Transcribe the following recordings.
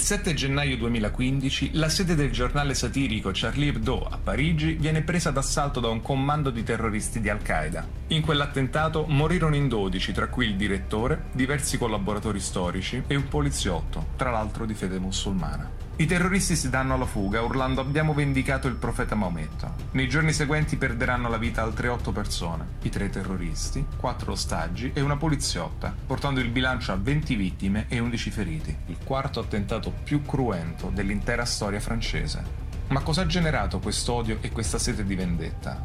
Il 7 gennaio 2015 la sede del giornale satirico Charlie Hebdo a Parigi viene presa d'assalto da un comando di terroristi di Al-Qaeda. In quell'attentato morirono in 12, tra cui il direttore, diversi collaboratori storici e un poliziotto, tra l'altro di fede musulmana. I terroristi si danno alla fuga urlando abbiamo vendicato il profeta Maometto. Nei giorni seguenti perderanno la vita altre otto persone, i tre terroristi, quattro ostaggi e una poliziotta, portando il bilancio a 20 vittime e 11 feriti. Il quarto attentato più cruento dell'intera storia francese. Ma cosa ha generato quest'odio e questa sete di vendetta?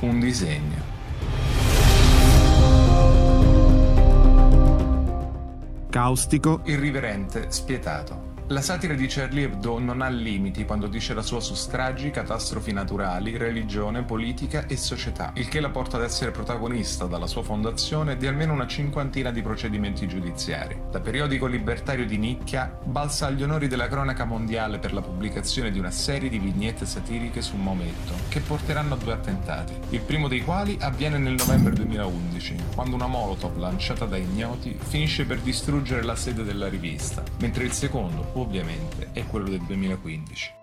Un disegno. Caustico, irriverente, spietato. La satira di Charlie Hebdo non ha limiti quando dice la sua su stragi, catastrofi naturali, religione, politica e società, il che la porta ad essere protagonista dalla sua fondazione di almeno una cinquantina di procedimenti giudiziari. Da periodico libertario di nicchia, balza agli onori della cronaca mondiale per la pubblicazione di una serie di vignette satiriche su Maometto, che porteranno a due attentati, il primo dei quali avviene nel novembre 2011, quando una molotov lanciata da ignoti finisce per distruggere la sede della rivista, mentre il secondo, ovviamente è quello del 2015.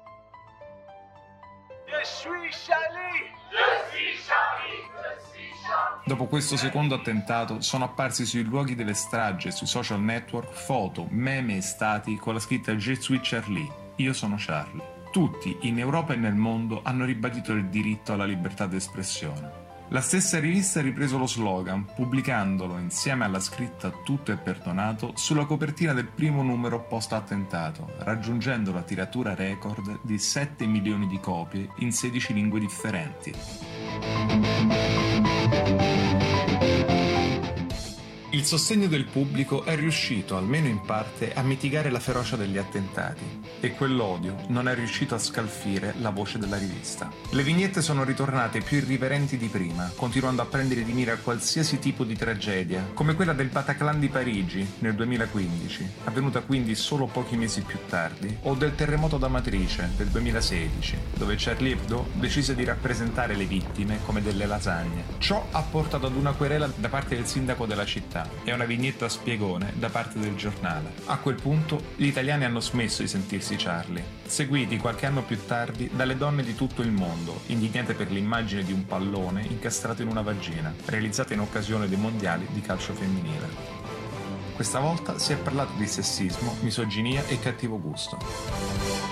Dopo questo secondo attentato sono apparsi sui luoghi delle stragi e sui social network foto, meme e stati con la scritta Je suis Charlie, io sono Charlie. Tutti, in Europa e nel mondo, hanno ribadito il diritto alla libertà d'espressione. La stessa rivista ha ripreso lo slogan, pubblicandolo insieme alla scritta Tutto è perdonato sulla copertina del primo numero post-attentato, raggiungendo la tiratura record di 7 milioni di copie in 16 lingue differenti. Il sostegno del pubblico è riuscito, almeno in parte, a mitigare la ferocia degli attentati e quell'odio non è riuscito a scalfire la voce della rivista. Le vignette sono ritornate più irriverenti di prima, continuando a prendere di mira qualsiasi tipo di tragedia, come quella del Bataclan di Parigi nel 2015, avvenuta quindi solo pochi mesi più tardi, o del terremoto d'Amatrice del 2016, dove Charlie Hebdo decise di rappresentare le vittime come delle lasagne. Ciò ha portato ad una querela da parte del sindaco della città e una vignetta spiegone da parte del giornale. A quel punto gli italiani hanno smesso di sentirsi Charlie, seguiti qualche anno più tardi dalle donne di tutto il mondo, indignate per l'immagine di un pallone incastrato in una vagina, realizzata in occasione dei mondiali di calcio femminile. Questa volta si è parlato di sessismo, misoginia e cattivo gusto.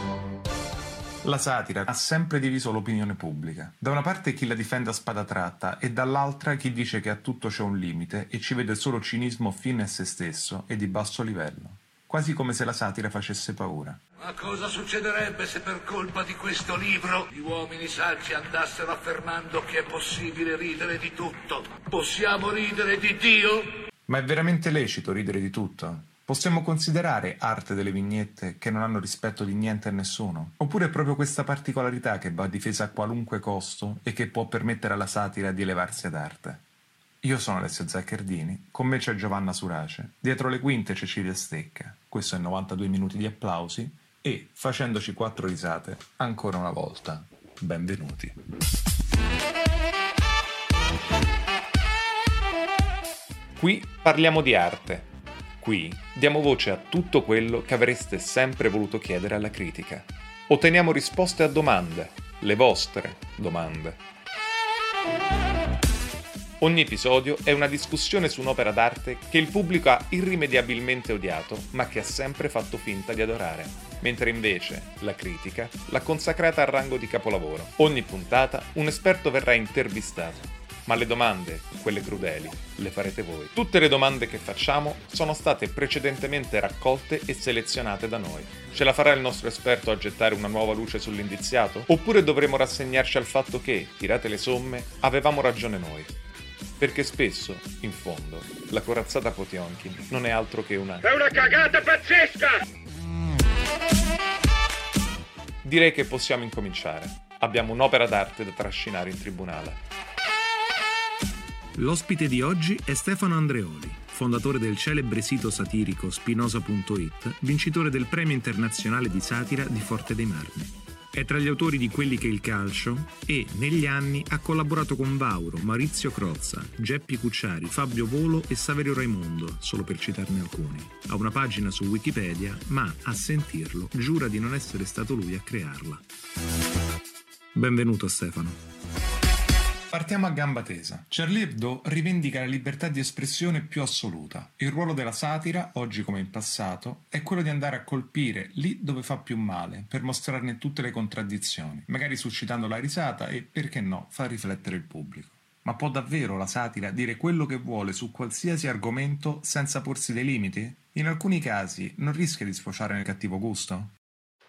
La satira ha sempre diviso l'opinione pubblica. Da una parte chi la difende a spada tratta e dall'altra chi dice che a tutto c'è un limite e ci vede solo cinismo fine a se stesso e di basso livello. Quasi come se la satira facesse paura. Ma cosa succederebbe se per colpa di questo libro gli uomini saggi andassero affermando che è possibile ridere di tutto? Possiamo ridere di Dio? Ma è veramente lecito ridere di tutto? Possiamo considerare arte delle vignette che non hanno rispetto di niente e nessuno? Oppure è proprio questa particolarità che va difesa a qualunque costo e che può permettere alla satira di elevarsi ad arte? Io sono Alessio Zaccardini, con me c'è Giovanna Surace, dietro le quinte Cecilia Stecca, questo è 92 minuti di applausi e, facendoci quattro risate, ancora una volta, benvenuti. Qui parliamo di arte Qui diamo voce a tutto quello che avreste sempre voluto chiedere alla critica. Otteniamo risposte a domande, le vostre domande. Ogni episodio è una discussione su un'opera d'arte che il pubblico ha irrimediabilmente odiato, ma che ha sempre fatto finta di adorare, mentre invece la critica l'ha consacrata al rango di capolavoro. Ogni puntata un esperto verrà intervistato ma le domande, quelle crudeli, le farete voi. Tutte le domande che facciamo sono state precedentemente raccolte e selezionate da noi. Ce la farà il nostro esperto a gettare una nuova luce sull'indiziato? Oppure dovremo rassegnarci al fatto che, tirate le somme, avevamo ragione noi? Perché spesso, in fondo, la corazzata Potionkin non è altro che una... È una cagata pazzesca! Direi che possiamo incominciare. Abbiamo un'opera d'arte da trascinare in tribunale. L'ospite di oggi è Stefano Andreoli, fondatore del celebre sito satirico spinosa.it, vincitore del Premio Internazionale di Satira di Forte dei Marmi. È tra gli autori di Quelli che il calcio e, negli anni, ha collaborato con Vauro, Maurizio Crozza, Geppi Cucciari, Fabio Volo e Saverio Raimondo, solo per citarne alcuni. Ha una pagina su Wikipedia, ma a sentirlo giura di non essere stato lui a crearla. Benvenuto Stefano. Partiamo a gamba tesa. Charlie Hebdo rivendica la libertà di espressione più assoluta. Il ruolo della satira, oggi come in passato, è quello di andare a colpire lì dove fa più male, per mostrarne tutte le contraddizioni, magari suscitando la risata e, perché no, far riflettere il pubblico. Ma può davvero la satira dire quello che vuole su qualsiasi argomento senza porsi dei limiti? In alcuni casi non rischia di sfociare nel cattivo gusto?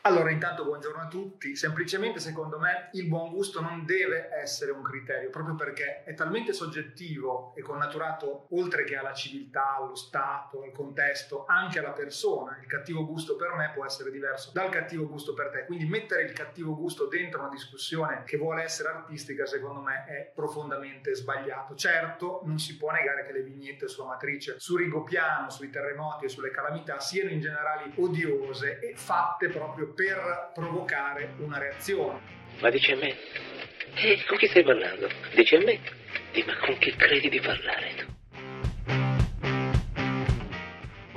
Allora, intanto buongiorno a tutti. Semplicemente, secondo me, il buon gusto non deve essere un criterio, proprio perché è talmente soggettivo e connaturato, oltre che alla civiltà, allo stato, al contesto, anche alla persona. Il cattivo gusto per me può essere diverso dal cattivo gusto per te. Quindi mettere il cattivo gusto dentro una discussione che vuole essere artistica, secondo me, è profondamente sbagliato. Certo, non si può negare che le vignette su Amatrice, su Rigopiano, sui terremoti e sulle calamità siano in generale odiose e fatte proprio per provocare una reazione. Ma dici a me? E con chi stai parlando? Dici a me? Di ma con chi credi di parlare tu?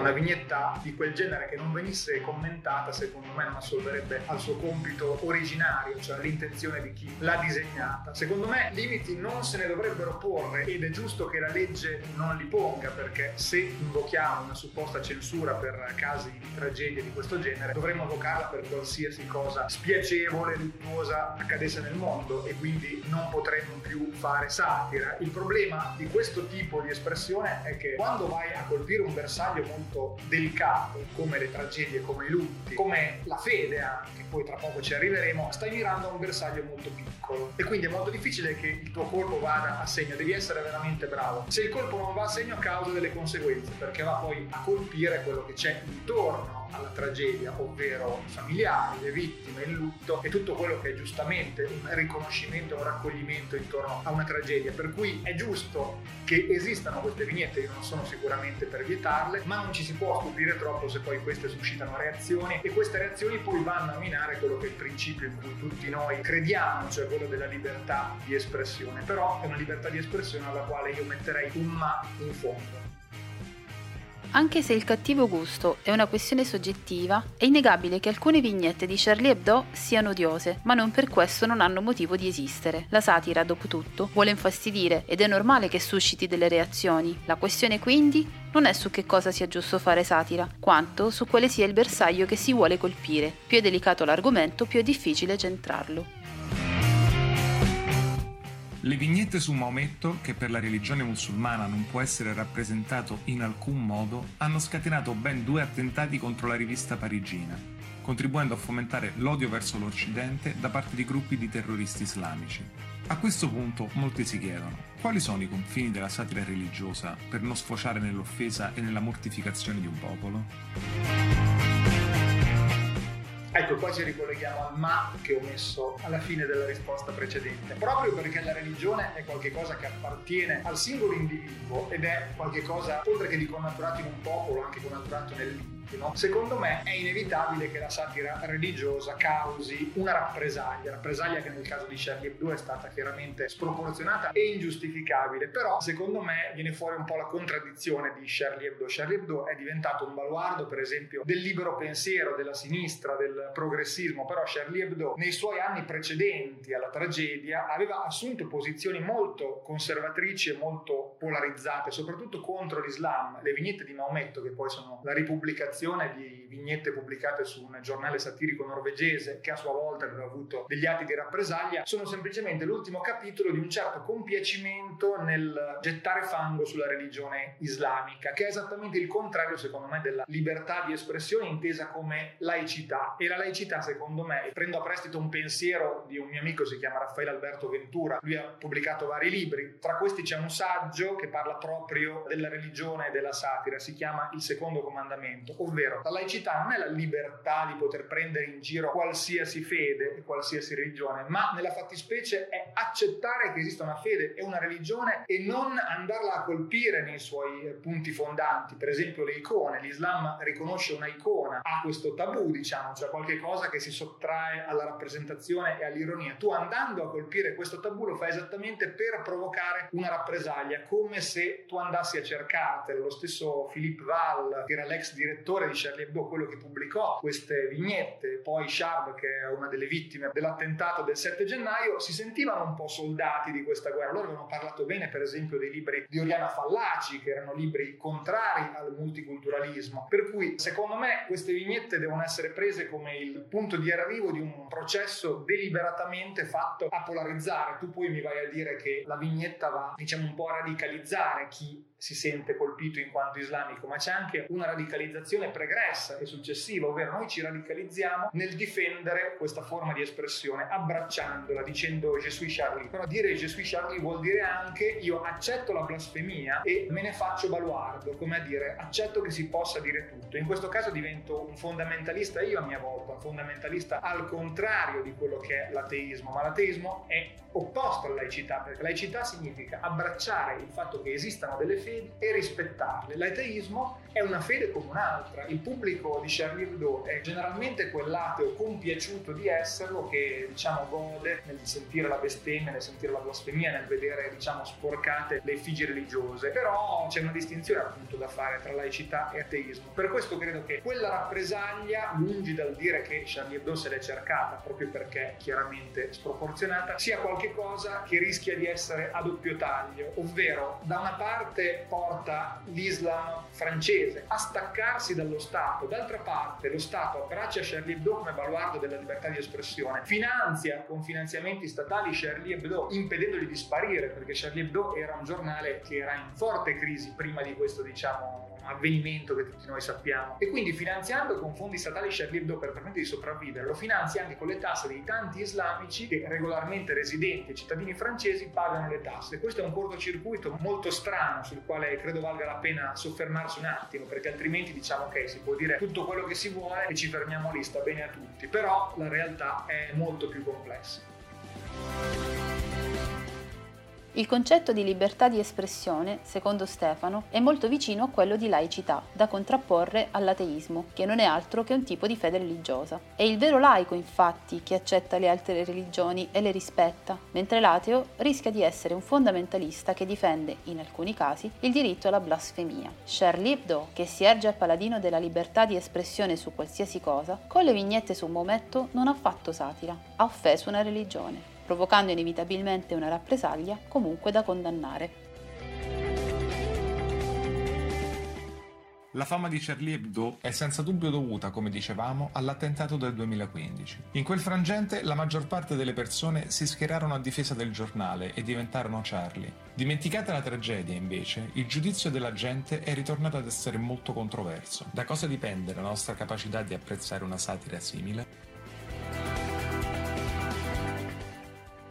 Una vignetta di quel genere che non venisse commentata, secondo me non assolverebbe al suo compito originario, cioè l'intenzione di chi l'ha disegnata. Secondo me limiti non se ne dovrebbero porre ed è giusto che la legge non li ponga perché se invochiamo una supposta censura per casi di tragedie di questo genere, dovremmo invocarla per qualsiasi cosa spiacevole, luttuosa accadesse nel mondo e quindi non potremmo più fare satira. Il problema di questo tipo di espressione è che quando vai a colpire un bersaglio molto molto delicato, come le tragedie, come i lutti, come la fede anche, poi tra poco ci arriveremo, stai mirando a un bersaglio molto piccolo. E quindi è molto difficile che il tuo colpo vada a segno, devi essere veramente bravo. Se il colpo non va a segno causa delle conseguenze, perché va poi a colpire quello che c'è intorno alla tragedia, ovvero i familiari, le vittime, il lutto e tutto quello che è giustamente un riconoscimento, un raccoglimento intorno a una tragedia. Per cui è giusto che esistano queste vignette, io non sono sicuramente per vietarle, ma non ci si può stupire troppo se poi queste suscitano reazioni e queste reazioni poi vanno a minare quello che è il principio in cui tutti noi crediamo, cioè quello della libertà di espressione. Però è una libertà di espressione alla quale io metterei un ma in fondo. Anche se il cattivo gusto è una questione soggettiva, è innegabile che alcune vignette di Charlie Hebdo siano odiose, ma non per questo non hanno motivo di esistere. La satira, dopo tutto, vuole infastidire ed è normale che susciti delle reazioni. La questione quindi non è su che cosa sia giusto fare satira, quanto su quale sia il bersaglio che si vuole colpire. Più è delicato l'argomento, più è difficile centrarlo. Le vignette su Maometto, che per la religione musulmana non può essere rappresentato in alcun modo, hanno scatenato ben due attentati contro la rivista parigina, contribuendo a fomentare l'odio verso l'Occidente da parte di gruppi di terroristi islamici. A questo punto molti si chiedono quali sono i confini della satira religiosa per non sfociare nell'offesa e nella mortificazione di un popolo? Ecco, qua ci ricolleghiamo al ma che ho messo alla fine della risposta precedente. Proprio perché la religione è qualcosa che appartiene al singolo individuo ed è qualcosa, oltre che di connaturato in un popolo, anche connaturato nel No? Secondo me è inevitabile che la satira religiosa causi una rappresaglia, rappresaglia che nel caso di Charlie Hebdo è stata chiaramente sproporzionata e ingiustificabile, però secondo me viene fuori un po' la contraddizione di Charlie Hebdo. Charlie Hebdo è diventato un baluardo, per esempio, del libero pensiero, della sinistra, del progressismo, però Charlie Hebdo nei suoi anni precedenti alla tragedia aveva assunto posizioni molto conservatrici e molto polarizzate, soprattutto contro l'Islam. Le vignette di Maometto, che poi sono la ripubblicazione pubblicazione di vignette pubblicate su un giornale satirico norvegese che a sua volta aveva avuto degli atti di rappresaglia, sono semplicemente l'ultimo capitolo di un certo compiacimento nel gettare fango sulla religione islamica, che è esattamente il contrario, secondo me, della libertà di espressione intesa come laicità. E la laicità, secondo me, prendo a prestito un pensiero di un mio amico, si chiama Raffaele Alberto Ventura, lui ha pubblicato vari libri, tra questi c'è un saggio che parla proprio della religione e della satira, si chiama Il secondo comandamento ovvero la laicità non è la libertà di poter prendere in giro qualsiasi fede e qualsiasi religione, ma nella fattispecie è accettare che esista una fede e una religione e non andarla a colpire nei suoi punti fondanti, per esempio le icone. L'Islam riconosce una icona, ha questo tabù, diciamo, cioè qualche cosa che si sottrae alla rappresentazione e all'ironia. Tu andando a colpire questo tabù lo fai esattamente per provocare una rappresaglia, come se tu andassi a cercartelo. Lo stesso Philippe Val, che era l'ex direttore di Charlie Hebdo, quello che pubblicò queste vignette, poi Sharp, che è una delle vittime dell'attentato del 7 gennaio, si sentivano un po' soldati di questa guerra. Loro avevano parlato bene, per esempio, dei libri di Oriana Fallaci, che erano libri contrari al multiculturalismo. Per cui, secondo me, queste vignette devono essere prese come il punto di arrivo di un processo deliberatamente fatto a polarizzare. Tu poi mi vai a dire che la vignetta va, diciamo, un po' a radicalizzare chi si sente colpito in quanto islamico, ma c'è anche una radicalizzazione pregressa e successiva, ovvero noi ci radicalizziamo nel difendere questa forma di espressione, abbracciandola, dicendo suis Charlie. Però dire suis Charlie vuol dire anche io accetto la blasfemia e me ne faccio baluardo, come a dire accetto che si possa dire tutto. In questo caso divento un fondamentalista io a mia volta, un fondamentalista al contrario di quello che è l'ateismo, ma l'ateismo è opposto alla laicità, perché laicità significa abbracciare il fatto che esistano delle fedi e rispettarle. L'ateismo è una fede come un'altra. Il pubblico di Charlie Hebdo è generalmente quell'ateo compiaciuto di esserlo che diciamo gode nel sentire la bestemmia, nel sentire la blasfemia, nel vedere diciamo sporcate le effigie religiose. Però c'è una distinzione appunto da fare tra laicità e ateismo. Per questo credo che quella rappresaglia, lungi dal dire che Charlie Hebdo se l'è cercata proprio perché chiaramente sproporzionata, sia qualcosa che rischia di essere a doppio taglio, ovvero da una parte porta l'Islam francese a staccarsi dallo Stato, d'altra parte lo Stato abbraccia Charlie Hebdo come baluardo della libertà di espressione, finanzia con finanziamenti statali Charlie Hebdo impedendogli di sparire perché Charlie Hebdo era un giornale che era in forte crisi prima di questo diciamo avvenimento che tutti noi sappiamo. E quindi finanziando con fondi statali Charlie Hebdo per permettere di sopravvivere lo finanzia anche con le tasse dei tanti islamici che regolarmente residenti e cittadini francesi pagano le tasse. Questo è un cortocircuito molto strano sul quale credo valga la pena soffermarsi un attimo perché altrimenti diciamo ok si può dire tutto quello che si vuole e ci fermiamo lì sta bene a tutti. Però la realtà è molto più complessa il concetto di libertà di espressione, secondo Stefano, è molto vicino a quello di laicità, da contrapporre all'ateismo, che non è altro che un tipo di fede religiosa. È il vero laico, infatti, che accetta le altre religioni e le rispetta, mentre l'ateo rischia di essere un fondamentalista che difende, in alcuni casi, il diritto alla blasfemia. Charlie Hebdo, che si erge a paladino della libertà di espressione su qualsiasi cosa, con le vignette su Maometto non ha fatto satira, ha offeso una religione provocando inevitabilmente una rappresaglia comunque da condannare. La fama di Charlie Hebdo è senza dubbio dovuta, come dicevamo, all'attentato del 2015. In quel frangente la maggior parte delle persone si schierarono a difesa del giornale e diventarono Charlie. Dimenticata la tragedia, invece, il giudizio della gente è ritornato ad essere molto controverso. Da cosa dipende la nostra capacità di apprezzare una satira simile?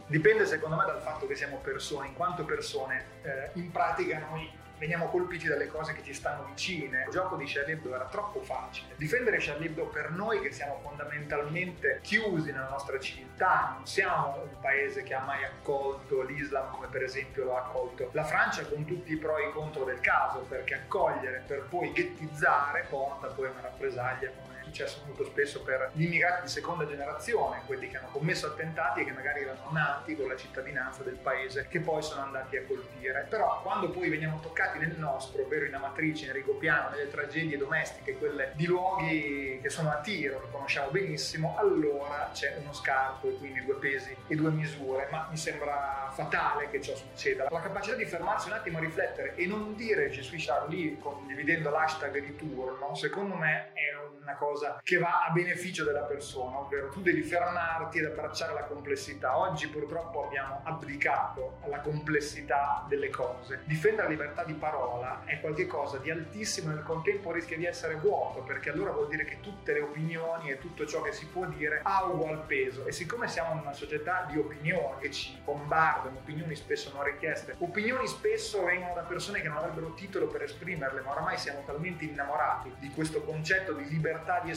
Dipende secondo me dal fatto che siamo persone, in quanto persone eh, in pratica noi veniamo colpiti dalle cose che ci stanno vicine. Il gioco di Charlie Hebdo era troppo facile. Difendere Charlie Hebdo per noi che siamo fondamentalmente chiusi nella nostra civiltà, non siamo un paese che ha mai accolto l'Islam come per esempio lo ha accolto la Francia con tutti i pro e i contro del caso, perché accogliere per poi ghettizzare porta poi a una rappresaglia come successo molto spesso per gli immigrati di seconda generazione, quelli che hanno commesso attentati e che magari erano nati con la cittadinanza del paese, che poi sono andati a colpire. Però quando poi veniamo toccati nel nostro, ovvero in Amatrice, in Rigopiano, nelle tragedie domestiche, quelle di luoghi che sono a tiro, che conosciamo benissimo, allora c'è uno scarto e quindi due pesi e due misure, ma mi sembra fatale che ciò succeda. La capacità di fermarsi un attimo a riflettere e non dire Je suis Charlie condividendo l'hashtag di turno, secondo me è una cosa qualcosa che va a beneficio della persona, ovvero tu devi fermarti ed abbracciare la complessità. Oggi purtroppo abbiamo abdicato alla complessità delle cose. Difendere la libertà di parola è qualcosa di altissimo e nel contempo rischia di essere vuoto, perché allora vuol dire che tutte le opinioni e tutto ciò che si può dire ha ugual peso. E siccome siamo in una società di opinioni che ci bombardano, opinioni spesso non richieste, opinioni spesso vengono da persone che non avrebbero titolo per esprimerle, ma oramai siamo talmente innamorati di questo concetto di libertà di espressione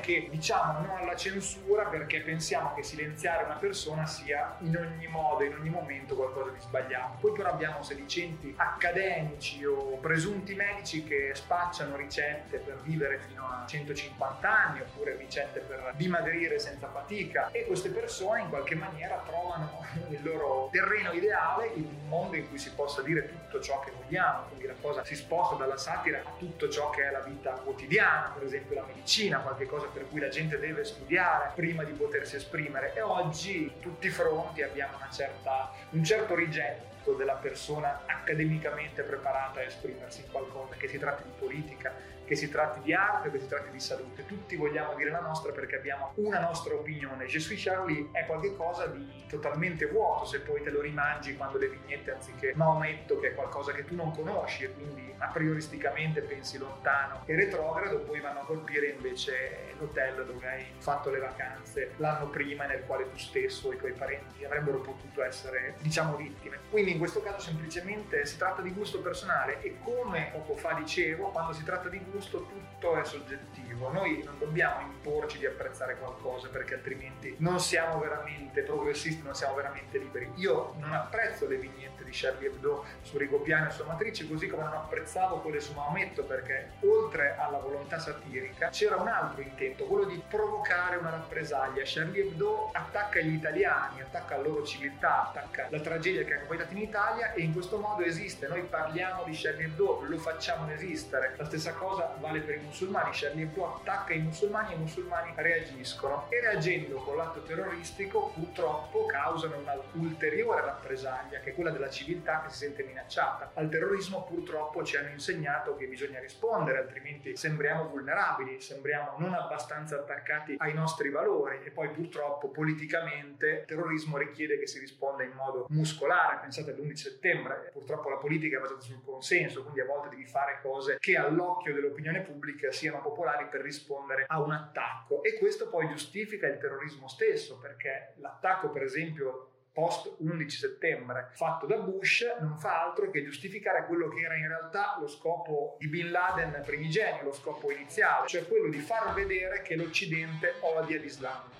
che diciamo no alla censura perché pensiamo che silenziare una persona sia in ogni modo, in ogni momento qualcosa di sbagliato. Poi però abbiamo sedicenti accademici o presunti medici che spacciano ricette per vivere fino a 150 anni oppure ricette per dimagrire senza fatica. E queste persone in qualche maniera trovano il loro terreno ideale in un mondo in cui si possa dire tutto ciò che vogliamo, quindi la cosa si sposta dalla satira a tutto ciò che è la vita quotidiana, per esempio la medicina, qualche cosa per cui la gente deve studiare prima di potersi esprimere. E oggi tutti i fronti abbiamo certa, un certo rigetto della persona accademicamente preparata a esprimersi in qualcosa, che si tratti di politica, che si tratti di arte che si tratti di salute. Tutti vogliamo dire la nostra perché abbiamo una nostra opinione. Suis Charlie è qualcosa di totalmente vuoto se poi te lo rimangi quando le vignette anziché Maometto che è qualcosa che tu non conosci e quindi a prioristicamente pensi lontano e retrogrado, poi vanno a colpire invece l'hotel dove hai fatto le vacanze l'anno prima nel quale tu stesso e i tuoi parenti avrebbero potuto essere diciamo vittime. Quindi in questo caso semplicemente si tratta di gusto personale e come poco fa dicevo, quando si tratta di gusto tutto è soggettivo, noi non dobbiamo imporci di apprezzare qualcosa perché altrimenti non siamo veramente progressisti, non siamo veramente liberi. Io non apprezzo le vignette di Charlie Hebdo su Rigopiano e sua matrice, così come non apprezzavo quelle su Maometto perché oltre alla volontà satirica c'era un altro intento, quello di provocare una rappresaglia. Charlie Hebdo attacca gli italiani, attacca la loro civiltà, attacca la tragedia che hanno capitato in Italia e in questo modo esiste. Noi parliamo di Charlie Hebdo, lo facciamo esistere. La stessa cosa vale per i musulmani, Charlie Hebdo attacca i musulmani e i musulmani reagiscono e reagendo con l'atto terroristico purtroppo causano una ulteriore rappresaglia che è quella della civiltà che si sente minacciata. Al terrorismo purtroppo ci hanno insegnato che bisogna rispondere altrimenti sembriamo vulnerabili, sembriamo non abbastanza attaccati ai nostri valori e poi purtroppo politicamente il terrorismo richiede che si risponda in modo muscolare, pensate all'11 settembre, purtroppo la politica è basata sul consenso, quindi a volte devi fare cose che all'occhio dell'opinione pubblica siano popolari per rispondere a un attacco. E questo poi giustifica il terrorismo stesso perché l'attacco per esempio post 11 settembre fatto da Bush non fa altro che giustificare quello che era in realtà lo scopo di Bin Laden primigenio, lo scopo iniziale, cioè quello di far vedere che l'Occidente odia l'Islam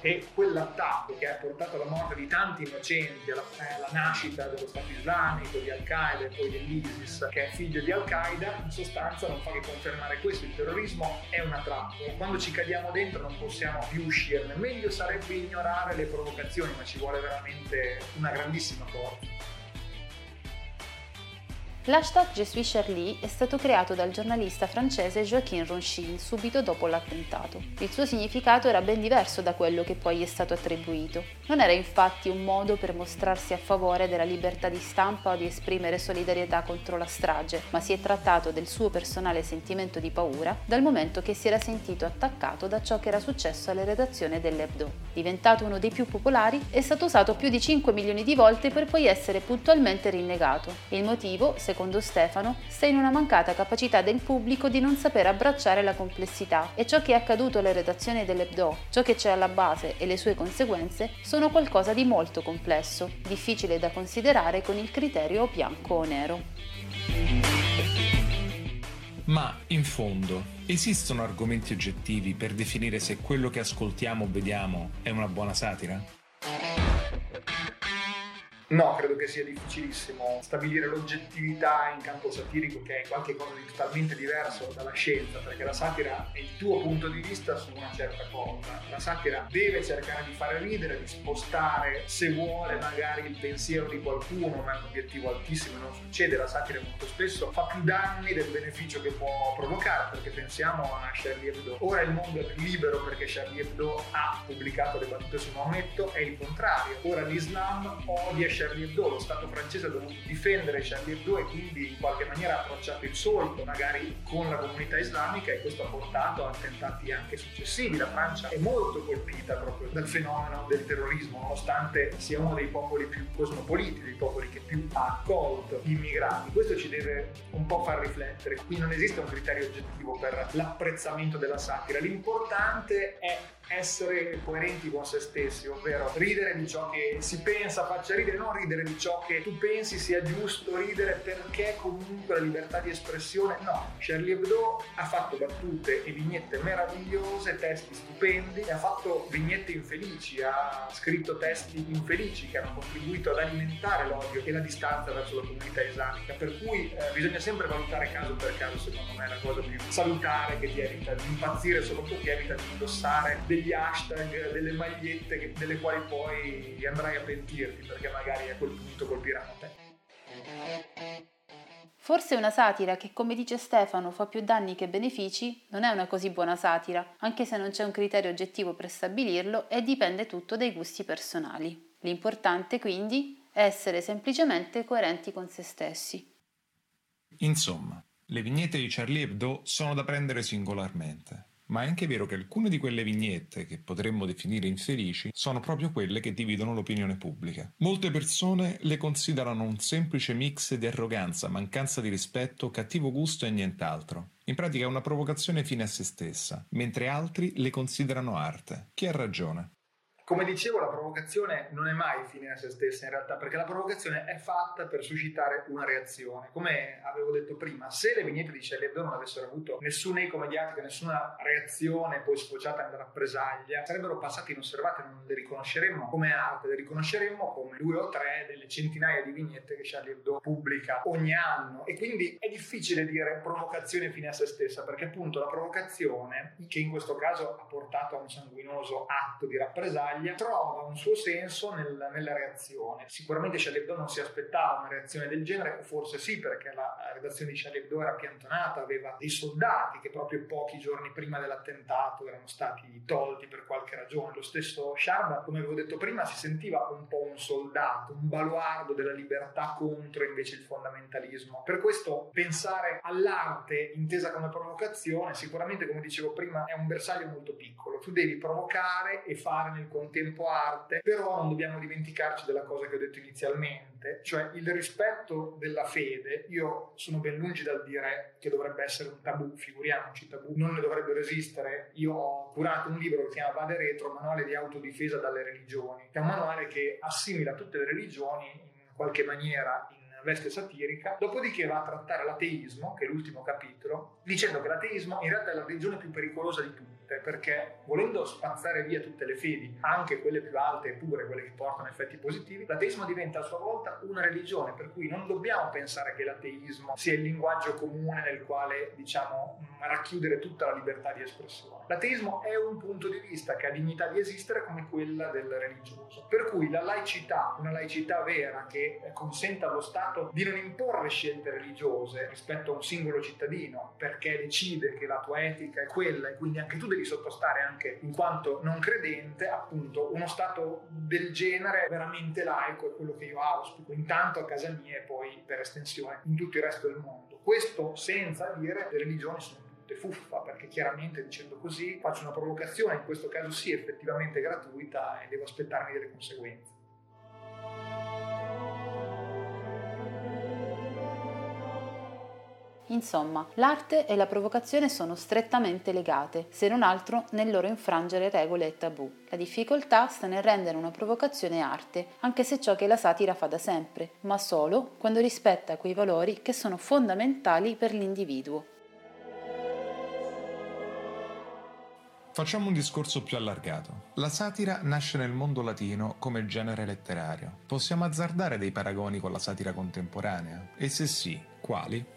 e quell'attacco che ha portato alla morte di tanti innocenti, alla, alla nascita dello Stato islamico, di Al-Qaeda e poi dell'ISIS, che è figlio di Al-Qaeda, in sostanza non fa che confermare questo, il terrorismo è una trappola, quando ci cadiamo dentro non possiamo più uscirne, meglio sarebbe ignorare le provocazioni, ma ci vuole veramente una grandissima forza. L'hashtag Je suis Charlie è stato creato dal giornalista francese Joaquin Ronchin subito dopo l'attentato. Il suo significato era ben diverso da quello che poi è stato attribuito. Non era infatti un modo per mostrarsi a favore della libertà di stampa o di esprimere solidarietà contro la strage, ma si è trattato del suo personale sentimento di paura dal momento che si era sentito attaccato da ciò che era successo alle redazioni dell'Hebdo. Diventato uno dei più popolari, è stato usato più di 5 milioni di volte per poi essere puntualmente rinnegato. Il motivo, secondo secondo Stefano, sta in una mancata capacità del pubblico di non saper abbracciare la complessità e ciò che è accaduto alle redazioni dell'Ebdo, ciò che c'è alla base e le sue conseguenze sono qualcosa di molto complesso, difficile da considerare con il criterio bianco o nero. Ma, in fondo, esistono argomenti oggettivi per definire se quello che ascoltiamo o vediamo è una buona satira? No, credo che sia difficilissimo stabilire l'oggettività in campo satirico, che è qualcosa di totalmente diverso dalla scienza, perché la satira è il tuo punto di vista su una certa cosa. La satira deve cercare di fare ridere, di spostare, se vuole, magari il pensiero di qualcuno, ma è un obiettivo altissimo, non succede. La satira molto spesso fa più danni del beneficio che può provocare, perché pensiamo a Charlie Hebdo. Ora il mondo è più libero perché Charlie Hebdo ha pubblicato le battute su Maometto, è il contrario. Ora l'Islam odia Charlie Hebdo, lo Stato francese ha dovuto difendere Charlie Hebdo e quindi in qualche maniera ha tracciato il solco magari con la comunità islamica e questo ha portato a attentati anche successivi. La Francia è molto colpita proprio dal fenomeno del terrorismo, nonostante sia uno dei popoli più cosmopoliti, dei popoli che più ha accolto gli immigrati. Questo ci deve un po' far riflettere. Qui non esiste un criterio oggettivo per l'apprezzamento della satira. L'importante è essere coerenti con se stessi, ovvero ridere di ciò che si pensa faccia ridere, non ridere di ciò che tu pensi sia giusto ridere perché comunque la libertà di espressione no. Charlie Hebdo ha fatto battute e vignette meravigliose, testi stupendi, ha fatto vignette infelici, ha scritto testi infelici che hanno contribuito ad alimentare l'odio e la distanza verso la comunità islamica, per cui eh, bisogna sempre valutare caso per caso, secondo me è la cosa più salutare che ti evita di impazzire, soprattutto ti evita di indossare dei degli hashtag, delle magliette che, delle quali poi andrai a pentirti perché magari a quel punto colpiranno te. Forse una satira che, come dice Stefano, fa più danni che benefici, non è una così buona satira, anche se non c'è un criterio oggettivo per stabilirlo e dipende tutto dai gusti personali. L'importante, quindi, è essere semplicemente coerenti con se stessi. Insomma, le vignette di Charlie Hebdo sono da prendere singolarmente. Ma è anche vero che alcune di quelle vignette, che potremmo definire infelici, sono proprio quelle che dividono l'opinione pubblica. Molte persone le considerano un semplice mix di arroganza, mancanza di rispetto, cattivo gusto e nient'altro. In pratica è una provocazione fine a se stessa, mentre altri le considerano arte. Chi ha ragione? Come dicevo, la provocazione non è mai fine a se stessa in realtà, perché la provocazione è fatta per suscitare una reazione. Come avevo detto prima, se le vignette di Shelley Hebdo non avessero avuto nessun eco mediatico, nessuna reazione poi sfociata in rappresaglia, sarebbero passate inosservate, non le riconosceremmo come arte, le riconosceremmo come due o tre delle centinaia di vignette che Charlie Hebdo pubblica ogni anno. E quindi è difficile dire provocazione fine a se stessa, perché appunto la provocazione, che in questo caso ha portato a un sanguinoso atto di rappresaglia, battaglia trova un suo senso nel, nella reazione. Sicuramente Charlie non si aspettava una reazione del genere, o forse sì, perché la redazione di Charlie era piantonata, aveva dei soldati che proprio pochi giorni prima dell'attentato erano stati tolti per qualche ragione. Lo stesso Sharma, come avevo detto prima, si sentiva un po' un soldato, un baluardo della libertà contro invece il fondamentalismo. Per questo pensare all'arte intesa come provocazione, sicuramente, come dicevo prima, è un bersaglio molto piccolo. Tu devi provocare e fare nel contesto tempo arte, però non dobbiamo dimenticarci della cosa che ho detto inizialmente, cioè il rispetto della fede. Io sono ben lungi dal dire che dovrebbe essere un tabù, figuriamoci, tabù non ne dovrebbero esistere. Io ho curato un libro che si chiama Vade Retro, manuale di autodifesa dalle religioni, che è un manuale che assimila tutte le religioni in qualche maniera in veste satirica, dopodiché va a trattare l'ateismo, che è l'ultimo capitolo, dicendo che l'ateismo in realtà è la religione più pericolosa di tutte, perché volendo spazzare via tutte le fedi, anche quelle più alte e pure quelle che portano effetti positivi, l'ateismo diventa a sua volta una religione, per cui non dobbiamo pensare che l'ateismo sia il linguaggio comune nel quale, diciamo, racchiudere tutta la libertà di espressione. L'ateismo è un punto di vista che ha dignità di esistere come quella del religioso, per cui la laicità, una laicità vera che consenta allo Stato di non imporre scelte religiose rispetto a un singolo cittadino perché decide che la tua etica è quella e quindi anche tu devi sottostare anche in quanto non credente, appunto uno Stato del genere veramente laico è quello che io auspico, intanto a casa mia e poi per estensione in tutto il resto del mondo. Questo senza dire che le religioni sono tutte fuffa, perché chiaramente dicendo così faccio una provocazione, in questo caso sì effettivamente gratuita e devo aspettarmi delle conseguenze. Insomma, l'arte e la provocazione sono strettamente legate, se non altro nel loro infrangere regole e tabù. La difficoltà sta nel rendere una provocazione arte, anche se ciò che la satira fa da sempre, ma solo quando rispetta quei valori che sono fondamentali per l'individuo. Facciamo un discorso più allargato. La satira nasce nel mondo latino come genere letterario. Possiamo azzardare dei paragoni con la satira contemporanea? E se sì, quali?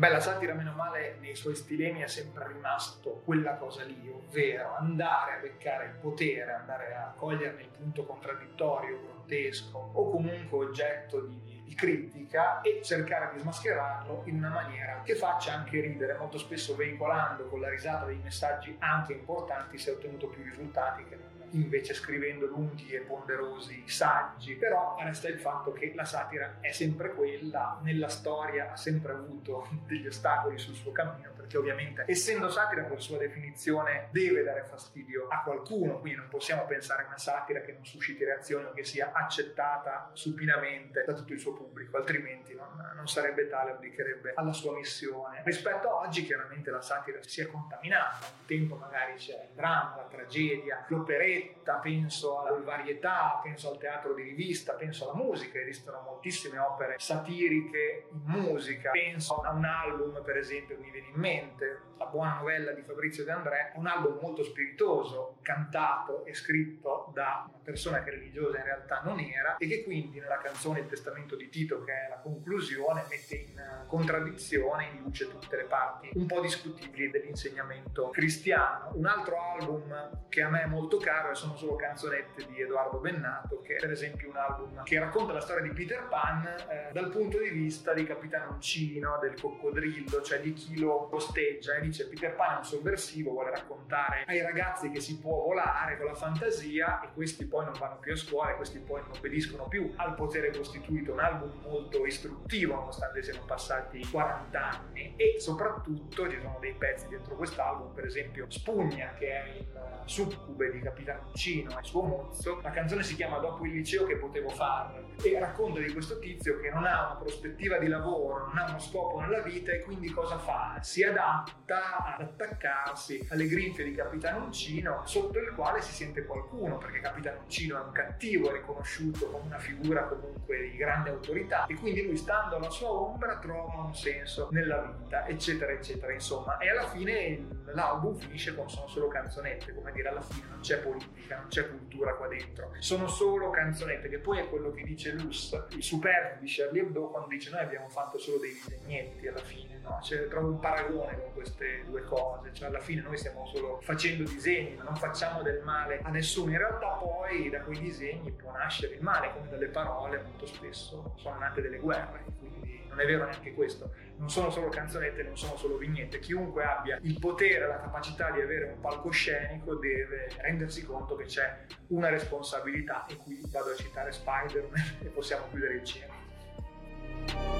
Beh, la satira, meno male, nei suoi stilemi è sempre rimasto quella cosa lì, ovvero andare a beccare il potere, andare a coglierne il punto contraddittorio, grottesco o comunque oggetto di, di critica e cercare di smascherarlo in una maniera che faccia anche ridere, molto spesso veicolando con la risata dei messaggi anche importanti si è ottenuto più risultati che non. Invece scrivendo lunghi e ponderosi saggi, però resta il fatto che la satira è sempre quella, nella storia ha sempre avuto degli ostacoli sul suo cammino, perché ovviamente essendo satira per sua definizione deve dare fastidio a qualcuno, quindi non possiamo pensare a una satira che non susciti reazioni o che sia accettata supinamente da tutto il suo pubblico, altrimenti non, non sarebbe tale, abdicherebbe alla sua missione. Rispetto a oggi chiaramente la satira si è contaminata, un tempo magari c'è il dramma, la tragedia, l'operetta, penso alla varietà, penso al teatro di rivista, penso alla musica, esistono moltissime opere satiriche in musica, penso a un album per esempio che mi viene in mente, la buona novella di Fabrizio De André, un album molto spiritoso, cantato e scritto da una persona che religiosa in realtà non era e che quindi nella canzone Il testamento di Tito, che è la conclusione, mette in contraddizione, in luce tutte le parti un po' discutibili dell'insegnamento cristiano. Un altro album che a me è molto caro e sono solo canzonette di Edoardo Bennato, che è per esempio un album che racconta la storia di Peter Pan eh, dal punto di vista di Capitano Uncino, del coccodrillo, cioè di chi lo posteggia e dice Peter Pan è un sovversivo, vuole raccontare ai ragazzi che si può volare con la fantasia e questi poi non vanno più a scuola e questi poi non obbediscono più al potere costituito. Un album molto istruttivo nonostante siano passati 40 anni e soprattutto ci sono dei pezzi dentro quest'album, per esempio Spugna che è il succube di Capitano Uncino e suo mozzo. La canzone si chiama Dopo il liceo che potevo fare e racconta di questo tizio che non ha una prospettiva di lavoro, non ha uno scopo nella vita e quindi cosa fa? Si adatta ad attaccarsi alle grinfie di Capitano Uncino sotto il quale si sente qualcuno perché Capitano Uncino è un cattivo, è riconosciuto come una figura comunque di grande autorità e quindi lui stando alla sua ombra trova un senso nella vita eccetera eccetera. Insomma e alla fine l'album finisce con sono solo canzonette come dire alla fine non c'è politica non c'è cultura qua dentro. Sono solo canzonette che poi è quello che dice Luss il superbo di Charlie Hebdo quando dice noi abbiamo fatto solo dei disegnetti alla fine no? cioè, trovo un paragone con queste due cose. Cioè alla fine noi stiamo solo facendo disegni ma non facciamo del male a nessuno. In realtà poi da quei disegni può nascere il male come dalle parole molto spesso sono nate delle guerre quindi non è vero neanche questo non sono solo canzonette, non sono solo vignette. Chiunque abbia il potere, la capacità di avere un palcoscenico deve rendersi conto che c'è una responsabilità e qui vado a citare Spider-Man e possiamo chiudere il cerchio.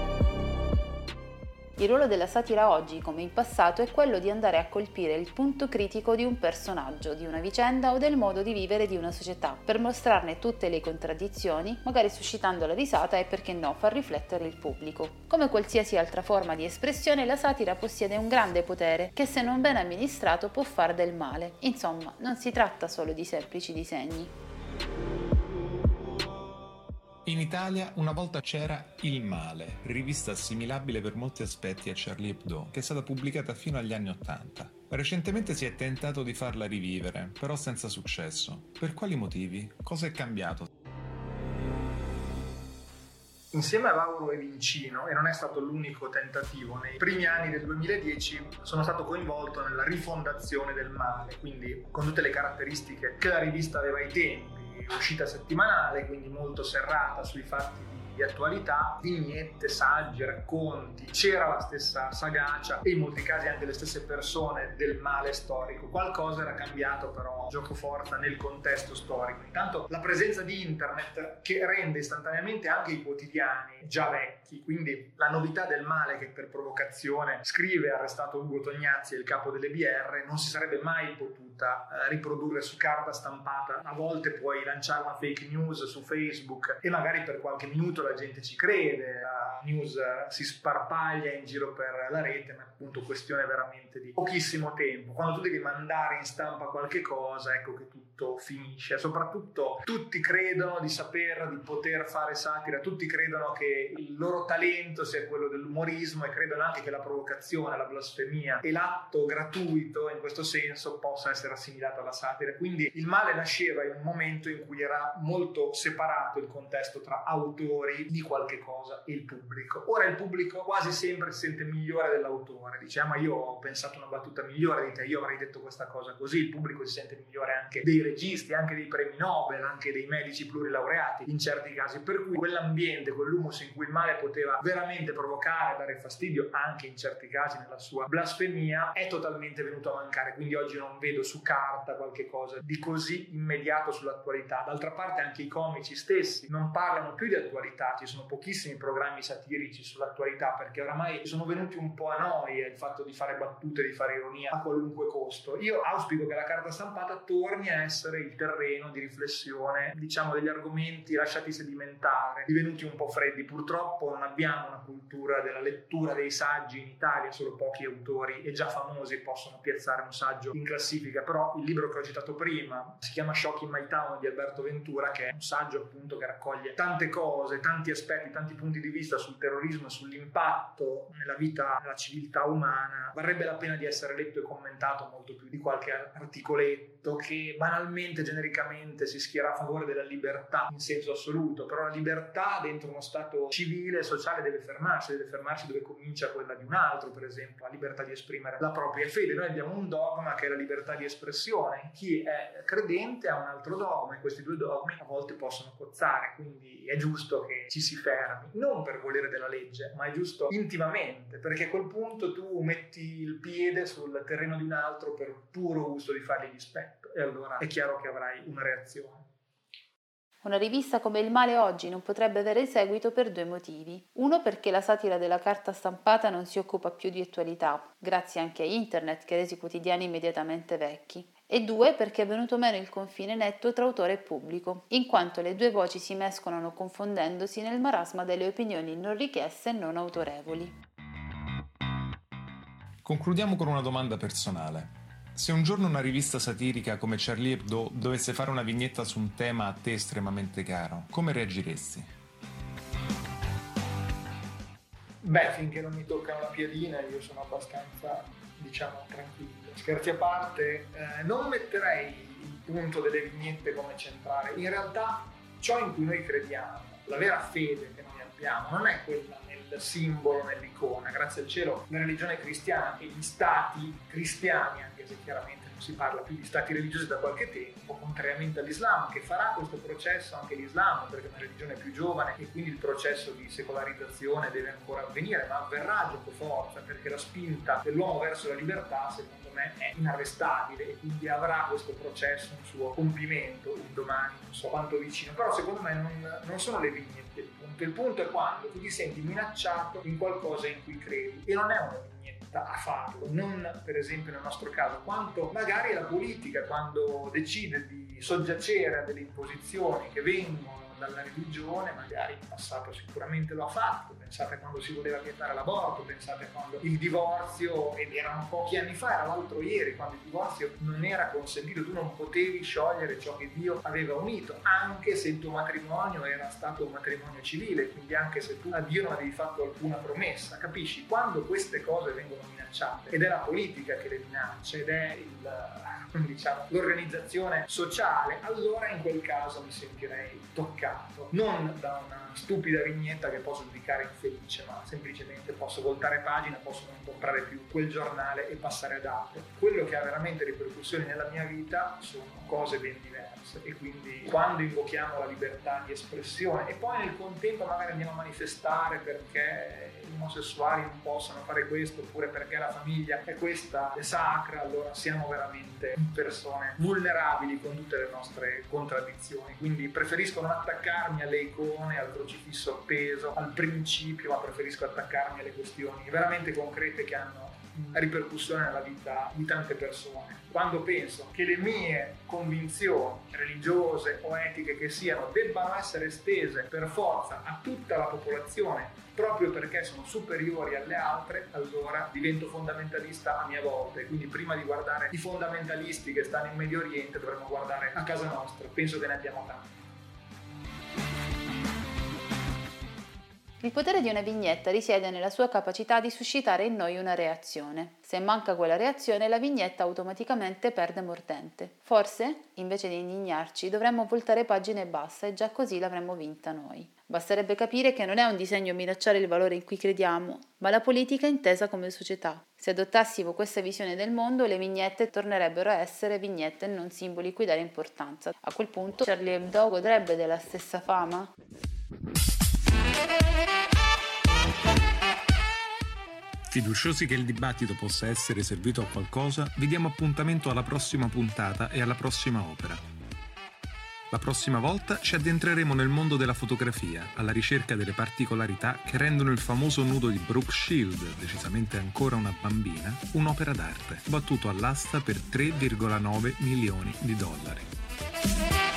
Il ruolo della satira oggi, come in passato, è quello di andare a colpire il punto critico di un personaggio, di una vicenda o del modo di vivere di una società, per mostrarne tutte le contraddizioni, magari suscitando la risata e perché no far riflettere il pubblico. Come qualsiasi altra forma di espressione, la satira possiede un grande potere che se non ben amministrato può far del male. Insomma, non si tratta solo di semplici disegni. In Italia una volta c'era Il Male, rivista assimilabile per molti aspetti a Charlie Hebdo, che è stata pubblicata fino agli anni Ottanta. Recentemente si è tentato di farla rivivere, però senza successo. Per quali motivi? Cosa è cambiato? Insieme a Lauro e Vincino, e non è stato l'unico tentativo, nei primi anni del 2010 sono stato coinvolto nella rifondazione del male, quindi con tutte le caratteristiche che la rivista aveva ai tempi uscita settimanale, quindi molto serrata sui fatti di attualità, vignette, saggi, racconti, c'era la stessa sagacia e in molti casi anche le stesse persone del male storico. Qualcosa era cambiato però gioco forza nel contesto storico. Intanto la presenza di internet che rende istantaneamente anche i quotidiani già vecchi, quindi la novità del male che per provocazione scrive arrestato Ugo Tognazzi, il capo delle BR, non si sarebbe mai potuta eh, riprodurre su carta stampata. A volte puoi lanciare una fake news su Facebook e magari per qualche minuto la gente ci crede, la news si sparpaglia in giro per la rete, ma è appunto questione veramente di pochissimo tempo. Quando tu devi mandare in stampa qualche cosa, ecco che tutto finisce. Soprattutto tutti credono di saper, di poter fare satira, tutti credono che il loro talento sia quello dell'umorismo e credono anche che la provocazione, la blasfemia e l'atto gratuito in questo senso possa essere assimilato alla satira. Quindi il male nasceva in un momento in cui era molto separato il contesto tra autori di qualche cosa e il pubblico. Ora il pubblico quasi sempre si sente migliore dell'autore, dice ma io ho pensato una battuta migliore di te, io avrei detto questa cosa così, il pubblico si sente migliore anche dei registi, anche dei premi Nobel, anche dei medici plurilaureati in certi casi, per cui quell'ambiente, quell'humus in cui il male poteva veramente provocare, dare fastidio, anche in certi casi nella sua blasfemia, è totalmente venuto a mancare, quindi oggi non vedo su carta qualche cosa di così immediato sull'attualità. D'altra parte anche i comici stessi non parlano più di attualità, ci sono pochissimi programmi satirici sull'attualità perché oramai sono venuti un po' a noia il fatto di fare battute, di fare ironia a qualunque costo. Io auspico che la carta stampata torni a essere il terreno di riflessione, diciamo degli argomenti lasciati sedimentare, divenuti un po' freddi. Purtroppo non abbiamo una cultura della lettura dei saggi in Italia, solo pochi autori e già famosi possono piazzare un saggio in classifica, però il libro che ho citato prima si chiama Shock in My Town di Alberto Ventura, che è un saggio appunto che raccoglie tante cose, tanti aspetti, tanti punti di vista sul terrorismo e sull'impatto nella vita, nella civiltà umana. Varrebbe la pena di essere letto e commentato molto più di qualche articoletto che banalmente, genericamente si schiera a favore della libertà in senso assoluto, però la libertà dentro uno stato civile e sociale deve fermarsi, deve fermarsi dove comincia quella di un altro, per esempio la libertà di esprimere la propria fede. Noi abbiamo un dogma che è la libertà di espressione, chi è credente ha un altro dogma e questi due dogmi a volte possono cozzare, quindi è giusto che ci si fermi, non per volere della legge, ma è giusto intimamente, perché a quel punto tu metti il piede sul terreno di un altro per puro gusto di fargli dispetto e allora è chiaro che avrai una reazione. Una rivista come Il male oggi non potrebbe avere seguito per due motivi. Uno perché la satira della carta stampata non si occupa più di attualità, grazie anche a internet che ha resi quotidiani immediatamente vecchi. E due perché è venuto meno il confine netto tra autore e pubblico, in quanto le due voci si mescolano confondendosi nel marasma delle opinioni non richieste e non autorevoli. Concludiamo con una domanda personale. Se un giorno una rivista satirica come Charlie Hebdo dovesse fare una vignetta su un tema a te estremamente caro, come reagiresti? Beh, finché non mi toccano la piadina io sono abbastanza, diciamo, tranquillo. Scherzi a parte, eh, non metterei il punto delle vignette come centrale. In realtà ciò in cui noi crediamo, la vera fede che noi abbiamo, non è quella nel simbolo, nell'icona. Grazie al cielo la religione cristiana e gli stati cristiani, anche se chiaramente non si parla più di stati religiosi da qualche tempo, contrariamente all'Islam, che farà questo processo anche l'Islam, perché è una religione più giovane e quindi il processo di secolarizzazione deve ancora avvenire, ma avverrà gioco forza, perché la spinta dell'uomo verso la libertà, secondo me, è inarrestabile e quindi avrà questo processo un suo compimento un domani, non so quanto vicino, però secondo me non, non sono le vignette punto, il punto è quando tu ti senti minacciato in qualcosa in cui credi. E non è una vignetta a farlo, non per esempio nel nostro caso, quanto magari la politica quando decide di soggiacere a delle imposizioni che vengono dalla religione, magari in passato sicuramente lo ha fatto, pensate quando si voleva vietare l'aborto, pensate quando il divorzio, ed erano pochi anni fa, era l'altro ieri, quando il divorzio non era consentito, tu non potevi sciogliere ciò che Dio aveva unito, anche se il tuo matrimonio era stato un matrimonio civile, quindi anche se tu a Dio non avevi fatto alcuna promessa, capisci? Quando queste cose vengono minacciate, ed è la politica che le minaccia, ed è il, diciamo, l'organizzazione sociale, allora in quel caso mi sentirei toccato non da una stupida vignetta che posso giudicare infelice, ma semplicemente posso voltare pagina, posso non comprare più quel giornale e passare ad altro. Quello che ha veramente ripercussioni nella mia vita sono cose ben diverse e quindi quando invochiamo la libertà di espressione e poi nel contempo magari andiamo a manifestare perché gli omosessuali non possono fare questo oppure perché la famiglia è questa, è sacra, allora siamo veramente persone vulnerabili con tutte le nostre contraddizioni. Quindi preferisco non attaccarmi alle icone, al crocifisso appeso, al principio, ma preferisco attaccarmi alle questioni veramente concrete che hanno ripercussione nella vita di tante persone. Quando penso che le mie convinzioni religiose o etiche che siano debbano essere estese per forza a tutta la popolazione proprio perché sono superiori alle altre, allora divento fondamentalista a mia volta e quindi prima di guardare i fondamentalisti che stanno in Medio Oriente dovremmo guardare a casa nostra. Penso che ne abbiamo tanti. Il potere di una vignetta risiede nella sua capacità di suscitare in noi una reazione. Se manca quella reazione, la vignetta automaticamente perde mordente. Forse, invece di indignarci, dovremmo voltare pagina basta e già così l'avremmo vinta noi. Basterebbe capire che non è un disegno minacciare il valore in cui crediamo, ma la politica intesa come società. Se adottassimo questa visione del mondo, le vignette tornerebbero a essere vignette e non simboli cui dare importanza. A quel punto Charlie Hebdo godrebbe della stessa fama? Fiduciosi che il dibattito possa essere servito a qualcosa, vi diamo appuntamento alla prossima puntata e alla prossima opera. La prossima volta ci addentreremo nel mondo della fotografia, alla ricerca delle particolarità che rendono il famoso nudo di Brooke Shield, decisamente ancora una bambina, un'opera d'arte, battuto all'asta per 3,9 milioni di dollari.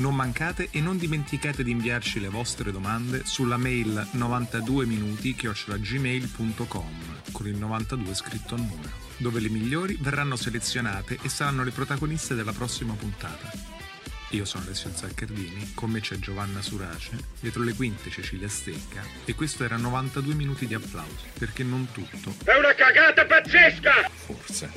Non mancate e non dimenticate di inviarci le vostre domande sulla mail 92minuti-gmail.com con il 92 scritto a numero, dove le migliori verranno selezionate e saranno le protagoniste della prossima puntata. Io sono Alessio Zaccardini, con me c'è Giovanna Surace, dietro le quinte Cecilia Stecca e questo era 92 minuti di applausi, perché non tutto è una cagata pazzesca! Forse.